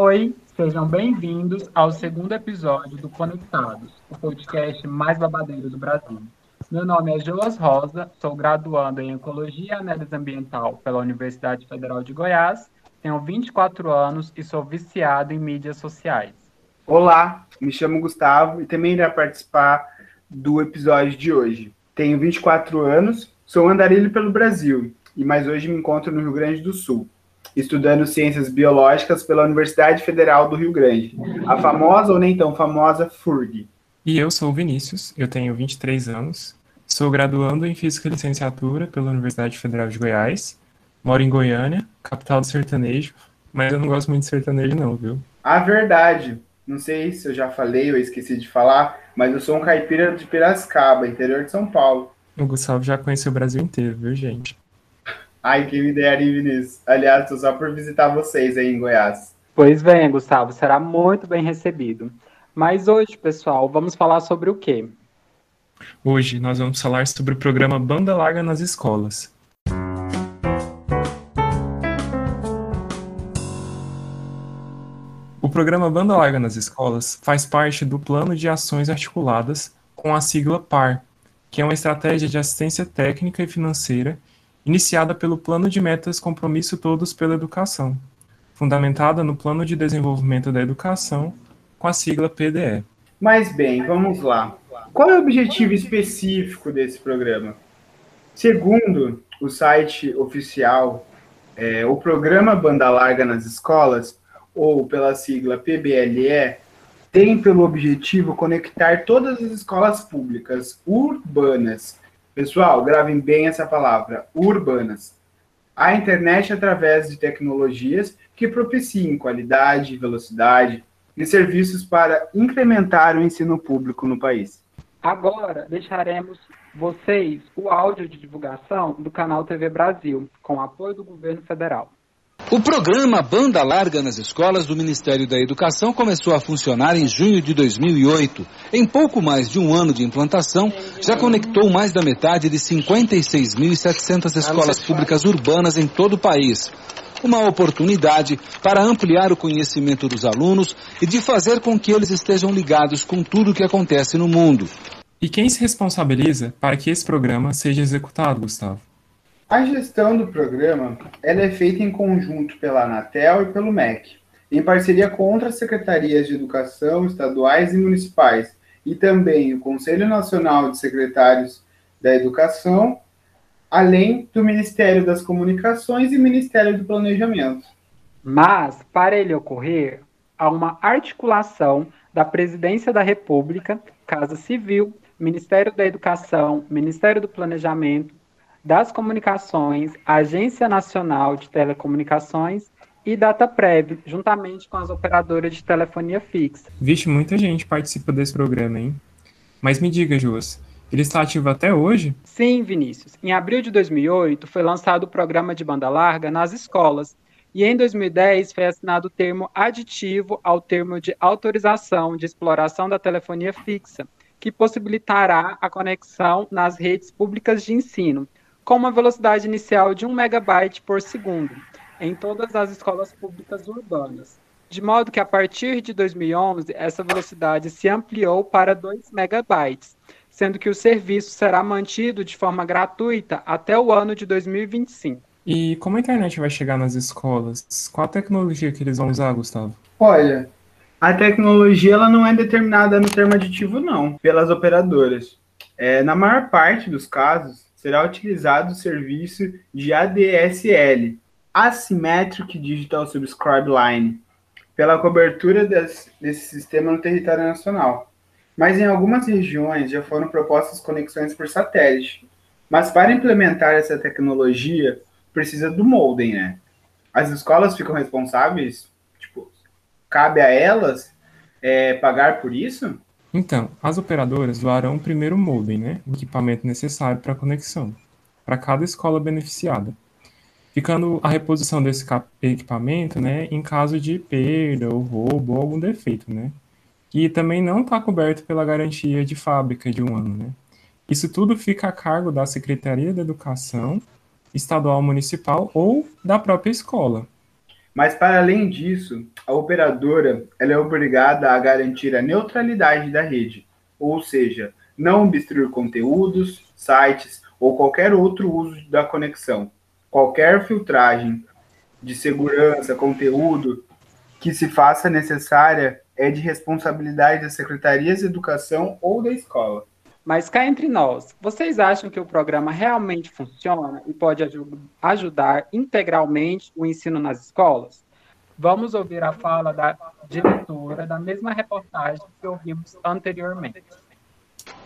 Oi, sejam bem-vindos ao segundo episódio do Conectados, o podcast mais babadeiro do Brasil. Meu nome é Joas Rosa, sou graduando em Ecologia e Análise Ambiental pela Universidade Federal de Goiás, tenho 24 anos e sou viciado em mídias sociais. Olá, me chamo Gustavo e também irei participar do episódio de hoje. Tenho 24 anos, sou andarilho pelo Brasil e mais hoje me encontro no Rio Grande do Sul estudando ciências biológicas pela Universidade Federal do Rio Grande, a famosa ou nem tão famosa FURG. E eu sou o Vinícius, eu tenho 23 anos, sou graduando em Física e Licenciatura pela Universidade Federal de Goiás, moro em Goiânia, capital do sertanejo, mas eu não gosto muito de sertanejo não, viu? A verdade, não sei se eu já falei ou esqueci de falar, mas eu sou um caipira de Piracicaba, interior de São Paulo. O Gustavo já conhece o Brasil inteiro, viu, gente? Ai, que me dera, Vinícius. Aliás, tô só por visitar vocês aí em Goiás. Pois vem, Gustavo, será muito bem recebido. Mas hoje, pessoal, vamos falar sobre o quê? Hoje nós vamos falar sobre o programa Banda Larga nas escolas. O programa Banda Larga nas escolas faz parte do Plano de Ações Articuladas com a sigla PAR, que é uma estratégia de assistência técnica e financeira iniciada pelo Plano de Metas Compromisso Todos pela Educação, fundamentada no Plano de Desenvolvimento da Educação, com a sigla PDE. Mas bem, vamos lá. Qual é o objetivo específico desse programa? Segundo o site oficial, é, o programa Banda Larga nas Escolas, ou pela sigla PBLE, tem pelo objetivo conectar todas as escolas públicas urbanas Pessoal, gravem bem essa palavra, urbanas. A internet através de tecnologias que propiciem qualidade, velocidade e serviços para incrementar o ensino público no país. Agora deixaremos vocês o áudio de divulgação do canal TV Brasil, com apoio do governo federal. O programa Banda Larga nas Escolas do Ministério da Educação começou a funcionar em junho de 2008. Em pouco mais de um ano de implantação, já conectou mais da metade de 56.700 escolas públicas urbanas em todo o país. Uma oportunidade para ampliar o conhecimento dos alunos e de fazer com que eles estejam ligados com tudo o que acontece no mundo. E quem se responsabiliza para que esse programa seja executado, Gustavo? A gestão do programa ela é feita em conjunto pela Anatel e pelo MEC, em parceria com outras secretarias de educação estaduais e municipais, e também o Conselho Nacional de Secretários da Educação, além do Ministério das Comunicações e Ministério do Planejamento. Mas, para ele ocorrer, há uma articulação da Presidência da República, Casa Civil, Ministério da Educação, Ministério do Planejamento, das Comunicações, Agência Nacional de Telecomunicações e DataPrev, juntamente com as operadoras de telefonia fixa. Vixe, muita gente participa desse programa, hein? Mas me diga, Juas, ele está ativo até hoje? Sim, Vinícius. Em abril de 2008 foi lançado o programa de banda larga nas escolas. E em 2010 foi assinado o termo aditivo ao termo de autorização de exploração da telefonia fixa, que possibilitará a conexão nas redes públicas de ensino, com uma velocidade inicial de 1 megabyte por segundo em todas as escolas públicas urbanas, de modo que a partir de 2011 essa velocidade se ampliou para 2 megabytes, sendo que o serviço será mantido de forma gratuita até o ano de 2025. E como a internet vai chegar nas escolas? Qual a tecnologia que eles vão usar, Gustavo? Olha, a tecnologia ela não é determinada no termo aditivo, não, pelas operadoras. É, na maior parte dos casos, será utilizado o serviço de ADSL, Asymmetric Digital Subscribe Line, pela cobertura desse, desse sistema no território nacional. Mas em algumas regiões já foram propostas conexões por satélite. Mas para implementar essa tecnologia, precisa do modem, né? As escolas ficam responsáveis? Tipo, cabe a elas é, pagar por isso? Então, as operadoras doarão o primeiro modem, né, o equipamento necessário para a conexão, para cada escola beneficiada, ficando a reposição desse equipamento né, em caso de perda ou roubo ou algum defeito, né, que também não está coberto pela garantia de fábrica de um ano. Né. Isso tudo fica a cargo da Secretaria da Educação, estadual municipal ou da própria escola. Mas, para além disso, a operadora ela é obrigada a garantir a neutralidade da rede, ou seja, não obstruir conteúdos, sites ou qualquer outro uso da conexão. Qualquer filtragem de segurança, conteúdo que se faça necessária é de responsabilidade das secretarias de educação ou da escola. Mas cá entre nós, vocês acham que o programa realmente funciona e pode ajudar integralmente o ensino nas escolas? Vamos ouvir a fala da diretora da mesma reportagem que ouvimos anteriormente.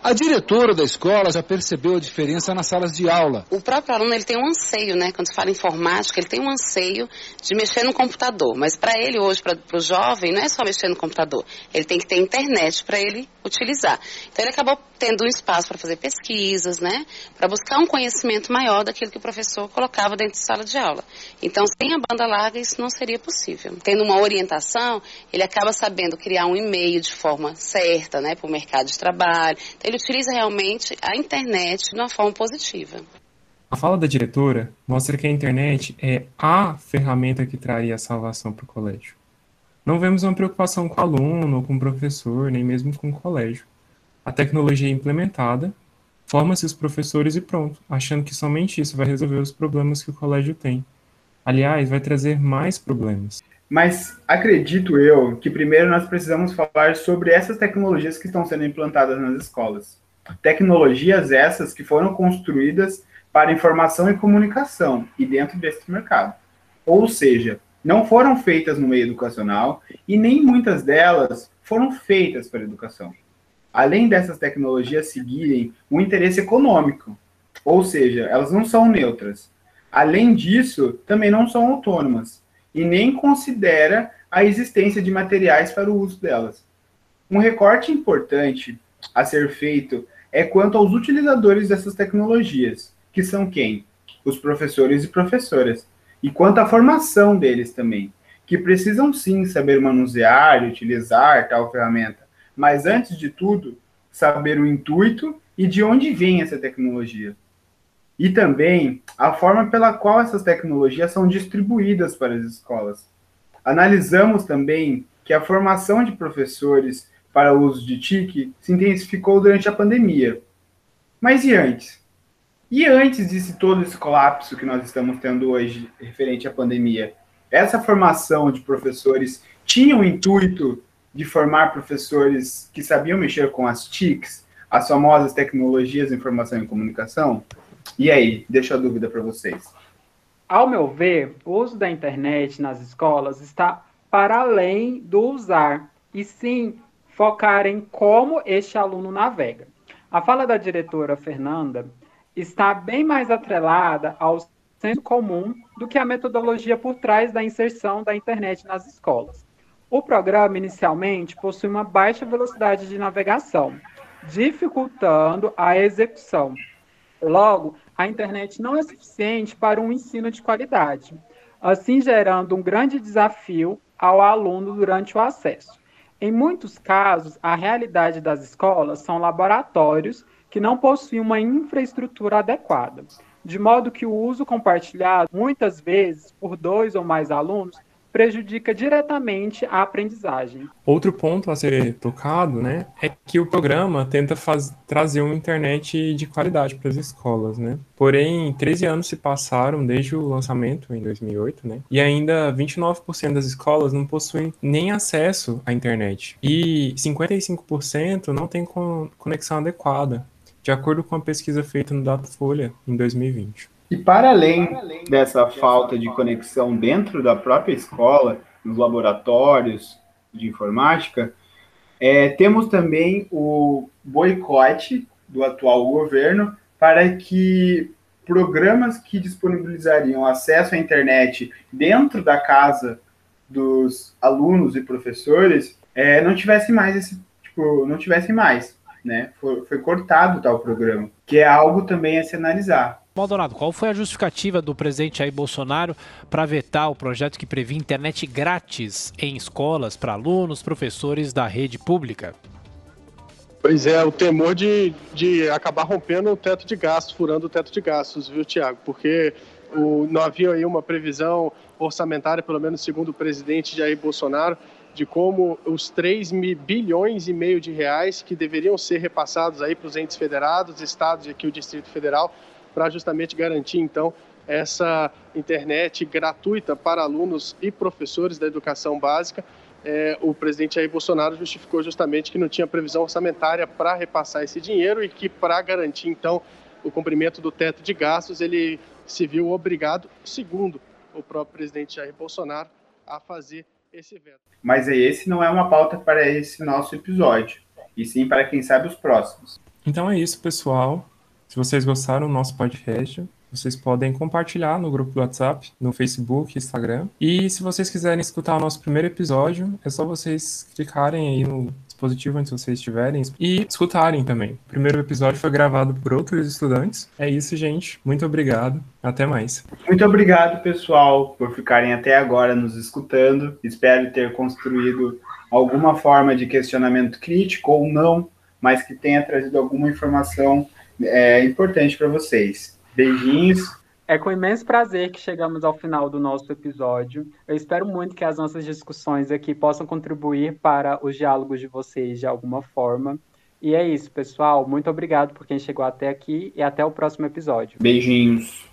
A diretora da escola já percebeu a diferença nas salas de aula. O próprio aluno ele tem um anseio, né? Quando se fala informática, ele tem um anseio de mexer no computador. Mas para ele hoje, para o jovem, não é só mexer no computador. Ele tem que ter internet para ele utilizar. Então ele acabou tendo um espaço para fazer pesquisas, né? Para buscar um conhecimento maior daquilo que o professor colocava dentro de sala de aula. Então, sem a banda larga, isso não seria possível. Tendo uma orientação, ele acaba sabendo criar um e-mail de forma certa, né? Para o mercado de trabalho. Então, ele utiliza realmente a internet de uma forma positiva. A fala da diretora mostra que a internet é a ferramenta que traria a salvação para o colégio. Não vemos uma preocupação com o aluno, com o professor, nem mesmo com o colégio. A tecnologia é implementada, forma-se os professores e pronto, achando que somente isso vai resolver os problemas que o colégio tem. Aliás, vai trazer mais problemas. Mas acredito eu que primeiro nós precisamos falar sobre essas tecnologias que estão sendo implantadas nas escolas. Tecnologias essas que foram construídas para informação e comunicação e dentro desse mercado. Ou seja, não foram feitas no meio educacional e nem muitas delas foram feitas para a educação. Além dessas tecnologias seguirem um interesse econômico, ou seja, elas não são neutras. Além disso, também não são autônomas e nem considera a existência de materiais para o uso delas. Um recorte importante a ser feito é quanto aos utilizadores dessas tecnologias, que são quem? Os professores e professoras. E quanto à formação deles também, que precisam sim saber manusear e utilizar tal ferramenta, mas antes de tudo, saber o intuito e de onde vem essa tecnologia e também a forma pela qual essas tecnologias são distribuídas para as escolas. Analisamos também que a formação de professores para o uso de TIC se intensificou durante a pandemia. Mas e antes? E antes desse todo esse colapso que nós estamos tendo hoje referente à pandemia? Essa formação de professores tinha o intuito de formar professores que sabiam mexer com as TICs, as famosas tecnologias de informação e comunicação? E aí, deixa a dúvida para vocês. Ao meu ver, o uso da internet nas escolas está para além do usar, e sim focar em como este aluno navega. A fala da diretora Fernanda está bem mais atrelada ao senso comum do que a metodologia por trás da inserção da internet nas escolas. O programa inicialmente possui uma baixa velocidade de navegação, dificultando a execução, Logo, a internet não é suficiente para um ensino de qualidade, assim gerando um grande desafio ao aluno durante o acesso. Em muitos casos, a realidade das escolas são laboratórios que não possuem uma infraestrutura adequada, de modo que o uso compartilhado, muitas vezes por dois ou mais alunos, prejudica diretamente a aprendizagem. Outro ponto a ser tocado, né, é que o programa tenta faz, trazer uma internet de qualidade para as escolas, né? Porém, 13 anos se passaram desde o lançamento em 2008, né? E ainda 29% das escolas não possuem nem acesso à internet. E 55% não tem conexão adequada, de acordo com a pesquisa feita no Datafolha em 2020. E para além dessa falta de conexão dentro da própria escola, nos laboratórios de informática, é, temos também o boicote do atual governo para que programas que disponibilizariam acesso à internet dentro da casa dos alunos e professores é, não tivessem mais esse tipo, não tivessem mais, né? Foi, foi cortado tal programa, que é algo também a se analisar. Maldonado, qual foi a justificativa do presidente Jair Bolsonaro para vetar o projeto que previa internet grátis em escolas para alunos, professores da rede pública? Pois é, o temor de, de acabar rompendo o teto de gastos, furando o teto de gastos, viu, Tiago? Porque o, não havia aí uma previsão orçamentária, pelo menos segundo o presidente Jair Bolsonaro, de como os 3 bilhões e meio de reais que deveriam ser repassados aí para os entes federados, estados e aqui o Distrito Federal, para justamente garantir então essa internet gratuita para alunos e professores da educação básica. É, o presidente Jair Bolsonaro justificou justamente que não tinha previsão orçamentária para repassar esse dinheiro e que para garantir então o cumprimento do teto de gastos ele se viu obrigado, segundo o próprio presidente Jair Bolsonaro, a fazer esse veto. Mas esse não é uma pauta para esse nosso episódio, e sim para quem sabe os próximos. Então é isso, pessoal. Se vocês gostaram do nosso podcast, vocês podem compartilhar no grupo do WhatsApp, no Facebook, Instagram. E se vocês quiserem escutar o nosso primeiro episódio, é só vocês clicarem aí no dispositivo onde vocês estiverem e escutarem também. O primeiro episódio foi gravado por outros estudantes. É isso, gente. Muito obrigado. Até mais. Muito obrigado, pessoal, por ficarem até agora nos escutando. Espero ter construído alguma forma de questionamento crítico ou não, mas que tenha trazido alguma informação é, importante para vocês. Beijinhos. É com imenso prazer que chegamos ao final do nosso episódio. Eu espero muito que as nossas discussões aqui possam contribuir para os diálogos de vocês de alguma forma. E é isso, pessoal. Muito obrigado por quem chegou até aqui e até o próximo episódio. Beijinhos.